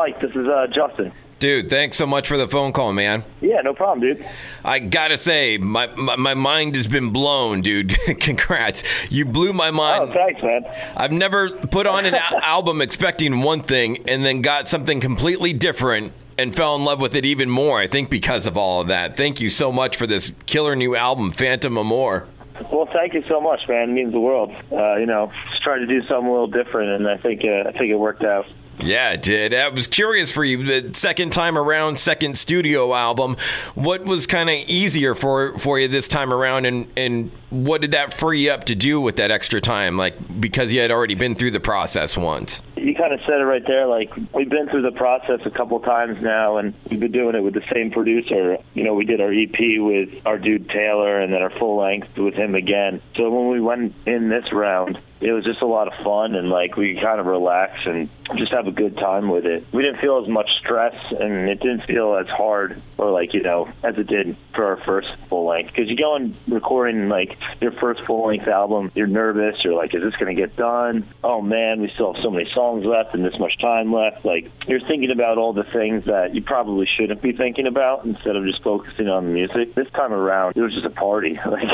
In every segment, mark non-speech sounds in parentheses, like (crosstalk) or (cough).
Mike. This is uh, Justin. Dude, thanks so much for the phone call, man. Yeah, no problem, dude. I gotta say, my my, my mind has been blown, dude. (laughs) Congrats, you blew my mind. Oh, thanks, man. I've never put on an al- (laughs) album expecting one thing and then got something completely different and fell in love with it even more. I think because of all of that. Thank you so much for this killer new album, Phantom Amour. Well, thank you so much, man. It means the world. Uh, you know, just try to do something a little different, and I think uh, I think it worked out. Yeah, it did. I was curious for you. The second time around, second studio album. What was kind of easier for for you this time around, and and what did that free you up to do with that extra time? Like because you had already been through the process once. You kind of said it right there. Like we've been through the process a couple times now, and we've been doing it with the same producer. You know, we did our EP with our dude Taylor, and then our full length with him again. So when we went in this round, it was just a lot of fun and like we kind of relax and just have a good time with it. We didn't feel as much stress and it didn't feel as hard or like, you know, as it did for our first full length. Because you go and recording like your first full length album, you're nervous. You're like, is this going to get done? Oh man, we still have so many songs left and this much time left. Like you're thinking about all the things that you probably shouldn't be thinking about instead of just focusing on the music. This time around, it was just a party. (laughs) Like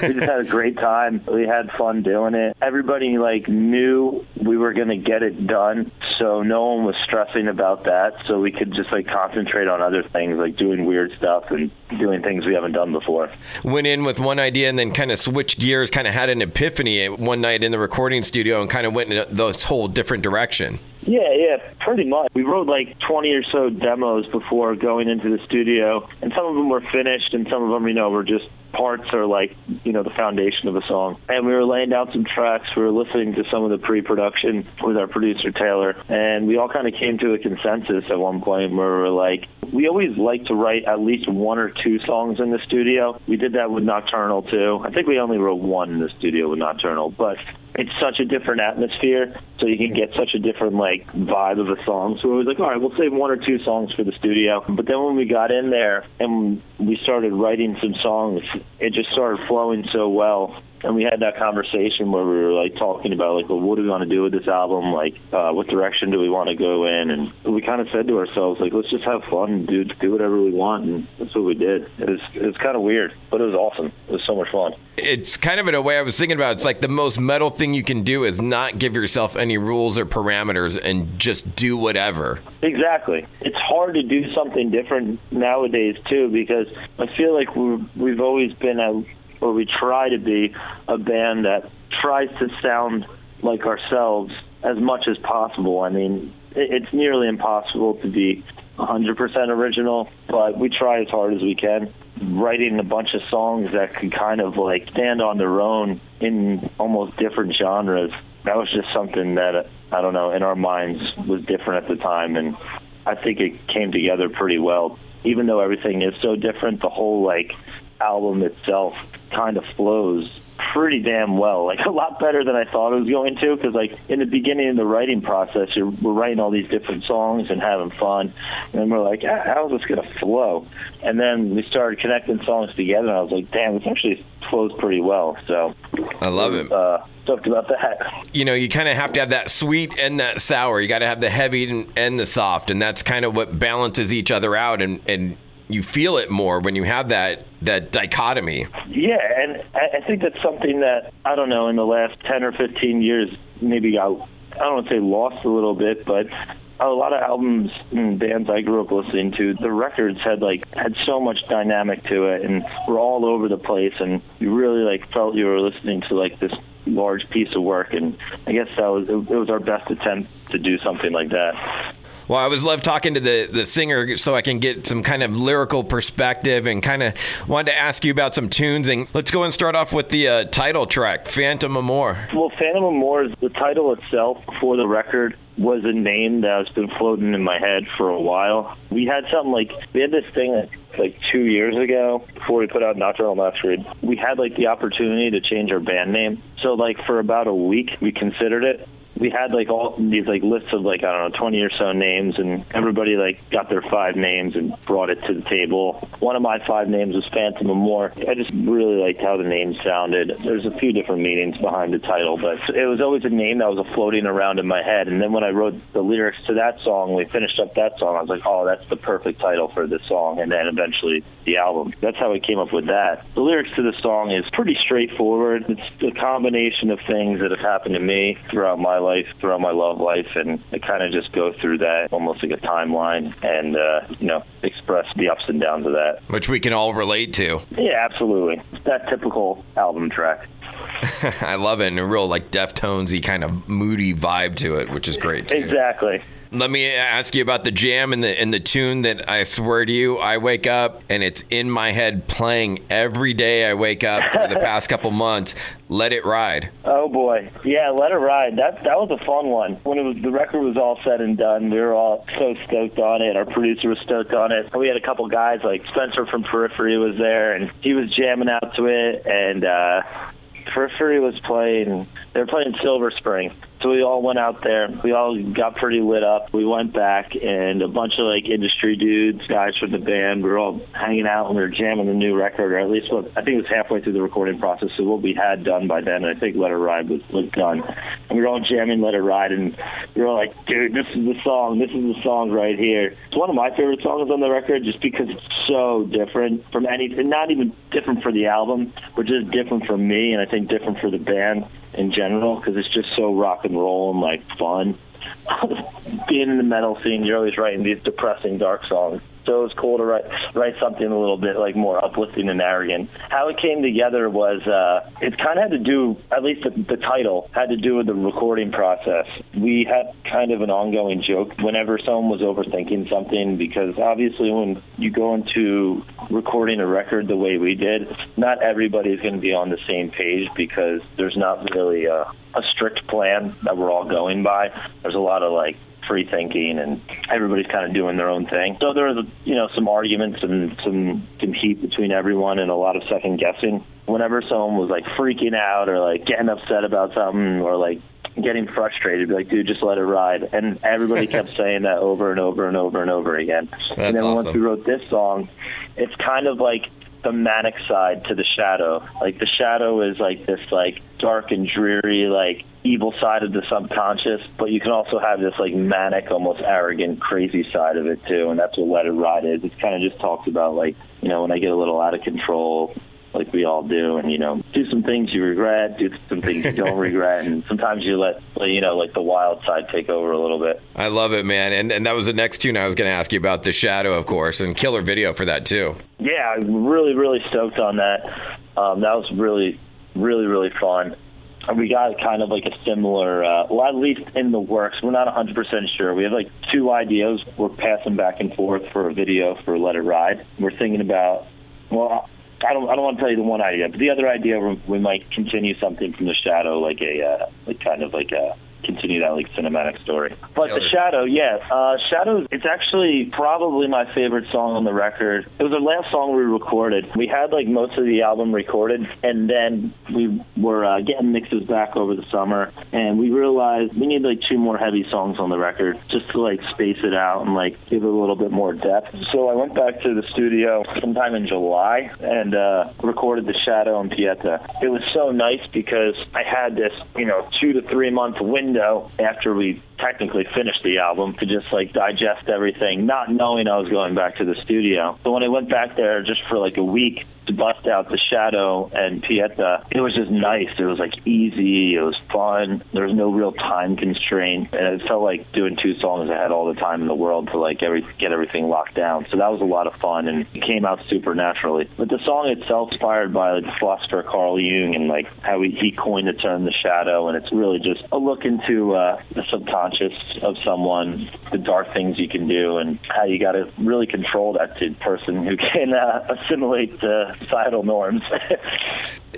we just had a great time. We had fun doing it. Everybody like knew we were going to get it done, so no one was stressing about that. So we could just like concentrate on other things, like doing weird stuff and doing things we haven't done before. Went in with one idea and then kind of switched gears. Kind of had an epiphany eh, one night in the recording studio and kind of went in this whole different direction. Yeah, yeah, pretty much. We wrote like 20 or so demos before going into the studio, and some of them were finished, and some of them, you know, were just parts or like, you know, the foundation of a song. And we were laying down some tracks. We were listening to some of the pre-production with our producer Taylor, and we all kind of came to a consensus at one point where we were like, we always like to write at least one or two songs in the studio. We did that with Nocturnal too. I think we only wrote one in the studio with Nocturnal, but it's such a different atmosphere, so you can get such a different like vibe of a song. So we was like, all right, we'll save one or two songs for the studio. But then when we got in there and we started writing some songs, it just started flowing so well and we had that conversation where we were like talking about like, well, what do we want to do with this album? Like, uh, what direction do we want to go in? And we kind of said to ourselves, like, let's just have fun and do do whatever we want, and that's what we did. It was it was kind of weird, but it was awesome. It was so much fun. It's kind of in a way I was thinking about. It's like the most metal thing you can do is not give yourself any rules or parameters and just do whatever. Exactly. It's hard to do something different nowadays too because I feel like we we've always been a or we try to be a band that tries to sound like ourselves as much as possible. I mean, it's nearly impossible to be 100% original, but we try as hard as we can. Writing a bunch of songs that could kind of like stand on their own in almost different genres. That was just something that I don't know in our minds was different at the time, and I think it came together pretty well. Even though everything is so different, the whole like album itself kind of flows pretty damn well, like a lot better than I thought it was going to. Because like in the beginning of the writing process, you're, we're writing all these different songs and having fun, and we're like, how's this gonna flow? And then we started connecting songs together, and I was like, damn, this actually flows pretty well. So I love it. Uh, talked about that. You know, you kind of have to have that sweet and that sour. You got to have the heavy and, and the soft, and that's kind of what balances each other out. And and you feel it more when you have that that dichotomy. Yeah, and I think that's something that I don't know in the last ten or fifteen years maybe got I don't want to say lost a little bit, but a lot of albums and bands I grew up listening to, the records had like had so much dynamic to it, and were all over the place, and you really like felt you were listening to like this large piece of work, and I guess that was it was our best attempt to do something like that. Well, I was love talking to the, the singer so I can get some kind of lyrical perspective and kind of wanted to ask you about some tunes. And let's go and start off with the uh, title track, Phantom Amour. Well, Phantom Amour, is the title itself for the record was a name that has been floating in my head for a while. We had something like, we had this thing like two years ago before we put out Nocturnal Masquerade. We had like the opportunity to change our band name. So like for about a week we considered it we had like all these like lists of like I don't know twenty or so names, and everybody like got their five names and brought it to the table. One of my five names was Phantom Amour. I just really liked how the name sounded. There's a few different meanings behind the title, but it was always a name that was floating around in my head. And then when I wrote the lyrics to that song, we finished up that song. I was like, oh, that's the perfect title for this song. And then eventually the album. That's how I came up with that. The lyrics to the song is pretty straightforward. It's a combination of things that have happened to me throughout my life, throughout my love life, and I kind of just go through that almost like a timeline and, uh, you know, express the ups and downs of that. Which we can all relate to. Yeah, absolutely. It's that typical album track. (laughs) I love it, and a real like Deftonesy kind of moody vibe to it, which is great. Too. Exactly. Let me ask you about the jam and the and the tune that I swear to you, I wake up and it's in my head playing every day I wake up for the past couple months. Let it ride. Oh boy, yeah, let it ride. That that was a fun one. When it was the record was all said and done, we were all so stoked on it. Our producer was stoked on it. We had a couple guys like Spencer from Periphery was there, and he was jamming out to it, and. uh Periphery was playing. They were playing Silver Spring, so we all went out there. We all got pretty lit up. We went back, and a bunch of like industry dudes, guys from the band, we were all hanging out and we were jamming the new record, or at least what I think it was halfway through the recording process. So what we had done by then, I think Let It Ride was, was done. And we were all jamming Let It Ride, and we were like, dude, this is the song. This is the song right here. It's one of my favorite songs on the record, just because it's so different from any, not even different for the album, but just different from me, and I think different for the band in general because it's just so rock and and like fun. (laughs) Being in the metal scene, you're always writing these depressing, dark songs so it was cool to write write something a little bit like more uplifting and arrogant. How it came together was uh, it kind of had to do at least the, the title had to do with the recording process. We had kind of an ongoing joke whenever someone was overthinking something because obviously when you go into recording a record the way we did, not everybody is going to be on the same page because there's not really a, a strict plan that we're all going by. There's a lot of like free thinking and everybody's kind of doing their own thing. So there was, you know, some arguments and some, some heat between everyone and a lot of second guessing. Whenever someone was like freaking out or like getting upset about something or like getting frustrated, be like, dude, just let it ride. And everybody kept (laughs) saying that over and over and over and over again. That's and then awesome. once we wrote this song, it's kind of like the manic side to the shadow. Like the shadow is like this like dark and dreary like evil side of the subconscious, but you can also have this like manic, almost arrogant, crazy side of it too, and that's what Let It Ride is. It kind of just talks about like you know when I get a little out of control, like we all do, and you know do some things you regret, do some things you don't (laughs) regret, and sometimes you let you know like the wild side take over a little bit. I love it, man. And and that was the next tune I was going to ask you about, The Shadow, of course, and killer video for that too. Yeah, I'm really really stoked on that. Um, that was really really really fun. We got kind of like a similar, uh, well, at least in the works. We're not 100% sure. We have like two ideas we're passing back and forth for a video for Let It Ride. We're thinking about, well, I don't, I don't want to tell you the one idea, but the other idea we might continue something from the shadow, like a, uh, like kind of like a continue that like cinematic story. But the shadow, yeah, uh, shadow. It's actually probably my favorite song on the record. It was the last song we recorded. We had like most of the album recorded, and then we were uh, getting mixes back over the summer, and we realized we need like two more heavy songs on the record just to like space it out and like give it a little bit more depth. So I went back to the studio sometime in July and uh, recorded the shadow and Pieta. It was so nice because I had this, you know, two to three month window after we technically finished the album to just like digest everything, not knowing I was going back to the studio. So when I went back there just for like a week to bust out the Shadow and Pieta, it was just nice. It was like easy. It was fun. There was no real time constraint, and it felt like doing two songs I had all the time in the world to like every get everything locked down. So that was a lot of fun, and it came out super naturally. But the song itself, inspired by like the philosopher Carl Jung and like how he, he coined the term the shadow, and it's really just a look into uh, the subconscious of someone, the dark things you can do, and how you got to really control that to person who can uh, (laughs) assimilate uh, societal norms. (laughs)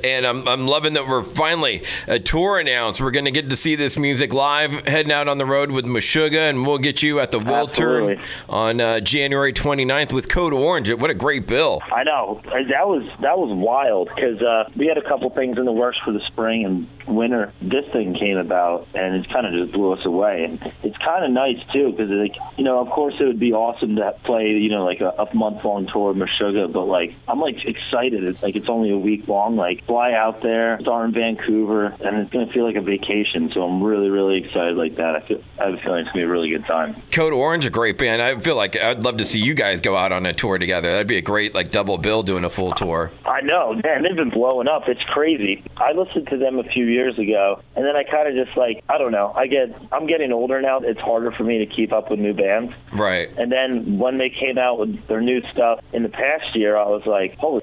And I'm, I'm loving that we're finally a tour announced. We're going to get to see this music live, heading out on the road with Meshuggah, and we'll get you at the. Turn on uh, January 29th with Code Orange. What a great bill. I know that was that was wild because uh, we had a couple things in the works for the spring and winter. This thing came about and it kind of just blew us away. And it's kind of nice too because like you know, of course, it would be awesome to play you know like a, a month long tour of Meshuggah, but like I'm like excited. It's like it's only a week long. Like fly out there, start in Vancouver, and it's gonna feel like a vacation. So I'm really really excited like that. I feel I have a feeling it's gonna be a really good time. Code Orange, a great band. I feel like I'd love to see you guys go out on a tour together. That'd be a great like double bill doing a full tour. I know, man. They've been blowing up. It's crazy. I listened to them a few years ago, and then I kind of just like I don't know. I get I'm getting older now. It's harder for me to keep up with new bands. Right. And then when they came out with their new stuff in the past year, I was like, holy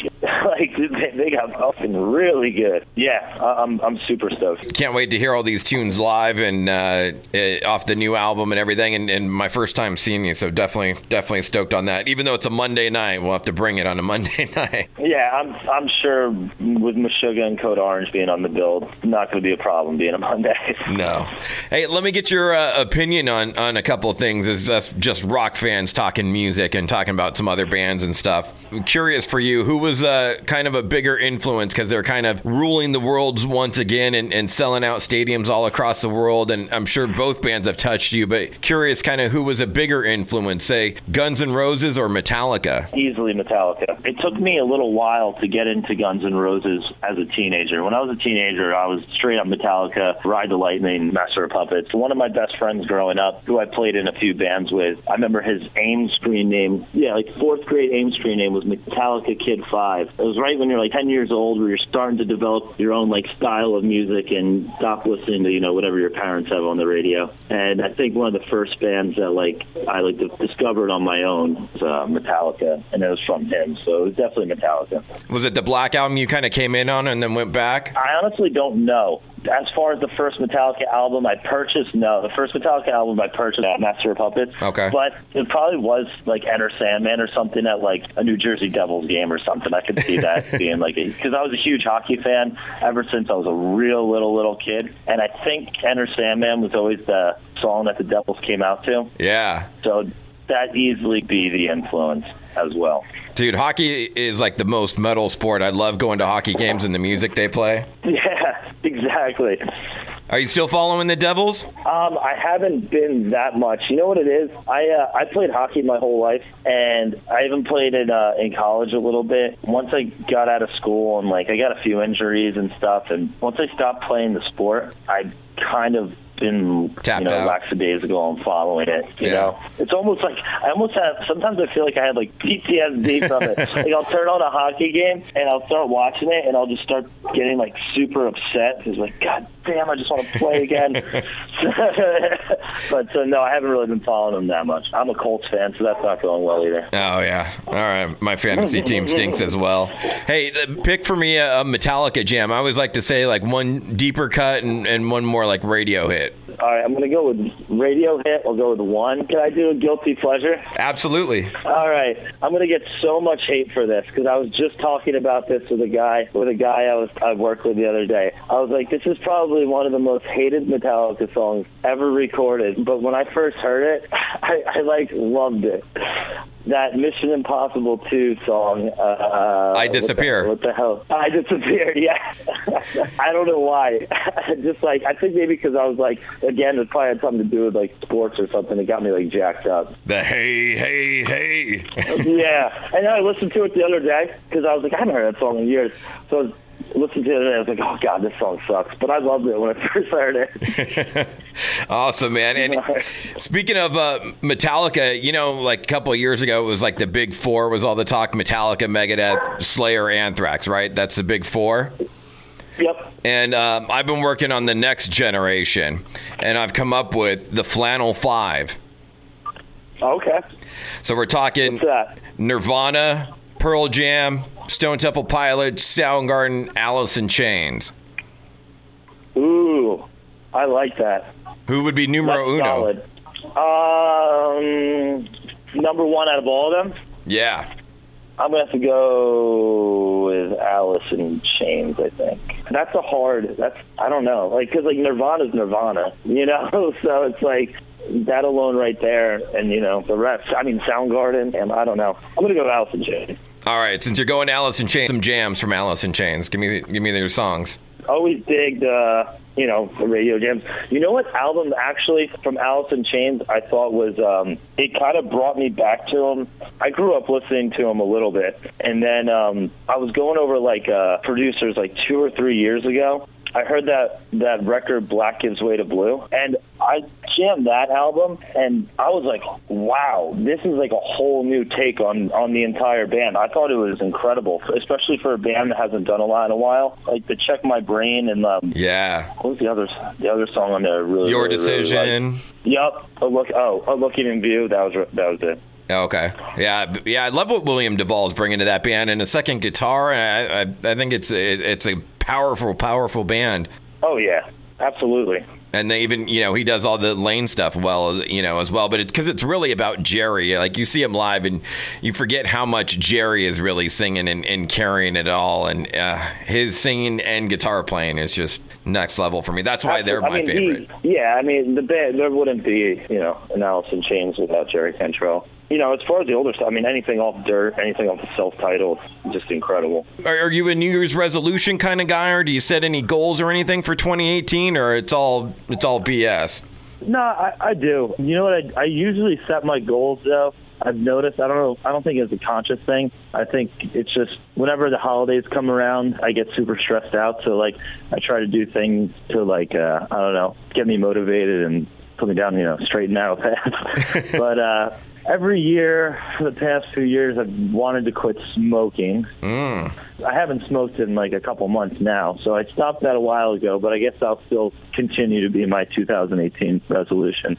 shit! (laughs) like they, they got something really good. Yeah, I- I'm I'm super stoked. Can't wait to hear all these tunes live and uh, eh, off the new album and everything. And, and my first time seeing you, so definitely, definitely stoked on that. Even though it's a Monday night, we'll have to bring it on a (laughs) Monday night. Yeah, I'm I'm sure with Meshuggah and Code Orange being on the build, not going to be a problem being a Monday. (laughs) No. Hey, let me get your uh, opinion on, on a couple of things as us just rock fans talking music and talking about some other bands and stuff. I'm curious for you, who was uh, Uh, kind of a bigger influence because they're kind of ruling the world once again and, and selling out stadiums all across the world. And I'm sure both bands have touched you, but curious kind of who was a bigger influence, say Guns N' Roses or Metallica? Easily Metallica. It took me a little while to get into Guns N' Roses as a teenager. When I was a teenager, I was straight up Metallica, Ride the Lightning, Master of Puppets. One of my best friends growing up, who I played in a few bands with, I remember his AIM screen name. Yeah, like fourth grade AIM screen name was Metallica Kid It was right when you're like 10 years old, where you're starting to develop your own like style of music and stop listening to you know whatever your parents have on the radio. And I think one of the first bands that like I like discovered on my own was uh, Metallica, and it was from him. So it was definitely Metallica. Was it the Black Album you kind of came in on and then went back? I honestly don't know. As far as the first Metallica album I purchased, no. The first Metallica album I purchased at Master of Puppets. Okay. But it probably was like Enter Sandman or something at like a New Jersey Devils game or something. I could see that (laughs) being like because I was a huge hockey fan ever since I was a real little little kid, and I think Enter Sandman was always the song that the Devils came out to. Yeah. So that easily be the influence as well. Dude, hockey is like the most metal sport. I love going to hockey games and the music they play. (laughs) Yeah, exactly. Are you still following the Devils? Um, I haven't been that much. You know what it is? I uh, I played hockey my whole life, and I even played it uh, in college a little bit. Once I got out of school and like I got a few injuries and stuff, and once I stopped playing the sport, I kind of been Tapped you know out. lackadaisical on following it. You Yeah. know, it's almost like I almost have. Sometimes I feel like I have like PTSD from it. (laughs) like I'll turn on a hockey game and I'll start watching it, and I'll just start getting like super upset because like God damn, I just want to play again. (laughs) but so no, I haven't really been following them that much. I'm a Colts fan, so that's not going well either. Oh yeah. All right. My fantasy team stinks as well. Hey, uh, pick for me a, a Metallica jam. I always like to say like one deeper cut and, and one more like radio hit. All right, I'm gonna go with radio hit. I'll go with one. Can I do a guilty pleasure? Absolutely. All right, I'm gonna get so much hate for this because I was just talking about this with a guy with a guy I was I worked with the other day. I was like, this is probably one of the most hated Metallica songs ever recorded. But when I first heard it, (laughs) I, I like loved it. That Mission Impossible 2 song. Uh, I Disappear. What the, what the hell? I disappeared. (laughs) Yeah. I don't know why. (laughs) just like I think maybe because I was like again, it probably had something to do with like sports or something. It got me like jacked up. The hey hey hey. (laughs) yeah, and then I listened to it the other day because I was like, I haven't heard that song in years. So Listening to it, and I was like, oh god, this song sucks. But I loved it when I (laughs) first heard it. (laughs) awesome, man. And speaking of uh, Metallica, you know, like a couple of years ago, it was like the big four was all the talk: Metallica, Megadeth, Slayer, Anthrax. Right? That's the big four. Yep. And um, I've been working on the next generation, and I've come up with the Flannel Five. Okay. So we're talking What's that? Nirvana, Pearl Jam, Stone Temple Pilots, Soundgarden, Alice in Chains. Ooh, I like that. Who would be numero That's uno? solid. Um, number one out of all of them. Yeah. I'm gonna have to go with Alice in Chains. I think that's a hard. That's I don't know. Like because like Nirvana's Nirvana, (laughs) you know. so it's like that alone right there, and you know the rest. I mean Soundgarden, and I don't know. I'm gonna go with Alice in Chains. All right, since you're going Alice in Chains, some jams from Alice in Chains. Give me give me their songs. Always digged, uh, you know, the radio jams. You know what album actually from Alice in Chains I thought was um, it kind of brought me back to them. I grew up listening to them a little bit, and then um, I was going over like uh, producers like two or three years ago. I heard that that record Black Gives Way to Blue, and I jammed that album, and I was like, "Wow, this is like a whole new take on on the entire band." I thought it was incredible, especially for a band that hasn't done a lot in a while. Like the Check My Brain and um, Yeah. what was the other the other song on there? Really, Your really, really decision. liked? Yep. A look. Oh, a looking in view. That was that was it. Okay. Yeah, yeah. I love what William Duvall Duvall's bringing to that band, and a second guitar. I, I, I think it's it, it's a powerful, powerful band. Oh yeah, absolutely. And they even, you know, he does all the Layne stuff well, you know, as well. But it's because it's really about Jerry. Like you see him live, and you forget how much Jerry is really singing and, and carrying it all. And uh, his singing and guitar playing is just next level for me. That's why they're I my mean, favorite. He, yeah, I mean the band. There wouldn't be you know an Alice in Chains without Jerry Cantrell. You know, as far as the older stuff, I mean, anything off Dirt, anything off the self-titled, just incredible. Are, are you a New Year's resolution kind of guy, or do you set any goals or anything for 2018, or it's all it's all BS? No, I, I do. You know what? I, I usually set my goals though. I've noticed. I don't know. I don't think it's a conscious thing. I think it's just whenever the holidays come around, I get super stressed out. So like, I try to do things to like, uh, I don't know, get me motivated and put me down, you know, straight and (laughs) narrow path. but uh, every year for the past few years, I've wanted to quit smoking. Mm. I haven't smoked in like a couple months now, so I stopped that a while ago. But I guess I'll still continue to be my 2018 resolution.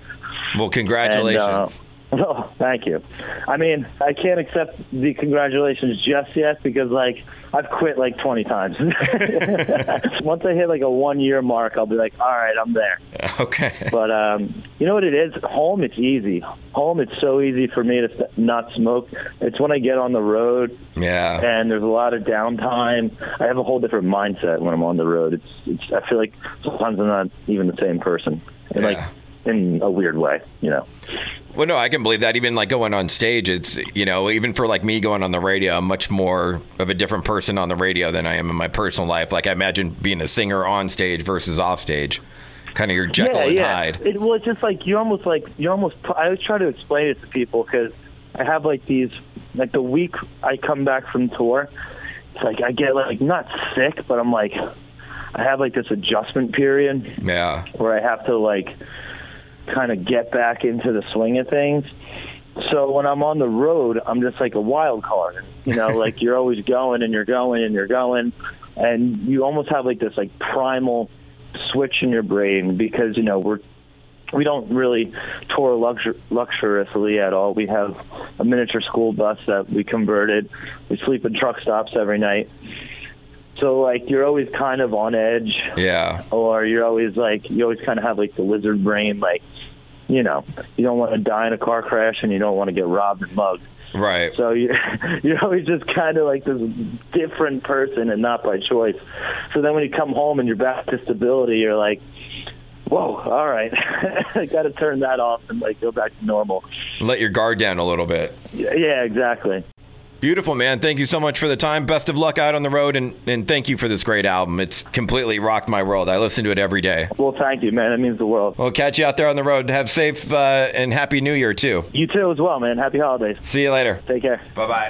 Well, congratulations. And, uh, (laughs) oh, thank you. I mean, I can't accept the congratulations just yet because, like, I've quit like 20 times. (laughs) Once I hit like a one year mark, I'll be like, all right, I'm there. (laughs) okay. But um, you know what it is? Home, it's easy. Home, it's so easy for me to not smoke. It's when I get on the road Yeah. and there's a lot of downtime. I have a whole different mindset when I'm on the road. It's, it's I feel like sometimes I'm not even the same person. And, Like Yeah. In a weird way, you know. Well, no, I can believe that. Even like going on stage, it's you know, even for like me going on the radio, I'm much more of a different person on the radio than I am in my personal life. Like I imagine being a singer on stage versus off stage, kind of your Jekyll yeah, and yeah. Hyde. It well, it's just like you almost like you almost. I always try to explain it to people because I have like these like the week I come back from tour, it's like I get like not sick, but I'm like I have like this adjustment period Yeah, where I have to like kind of get back into the swing of things. So when I'm on the road, I'm just like a wild card. You know, (laughs) like you're always going and you're going and you're going, and you almost have like this like primal switch in your brain because you know we're we don't really tour luxur- luxuriously at all. We have a miniature school bus that we converted. We sleep in truck stops every night. So like you're always kind of on edge. Yeah, or you're always like you always kind of have like the lizard brain like you know you don't want to die in a car crash and you don't want to get robbed and mugged. Right. so you (laughs) you're always just kind of like this different person and not by choice. So then when you come home and you're back to stability you're like whoa all right. (laughs) I got to turn that off and like go back to normal. Let your guard down a little bit. yeah exactly Beautiful, man. Thank you so much for the time. Best of luck out on the road, and, and thank you for this great album. It's completely rocked my world. I listen to it every day. well thank you man it means the world We'll catch you out there on the road. Have safe uh, and happy New Year too. you too as well man happy holidays See you later. take care Bye bye.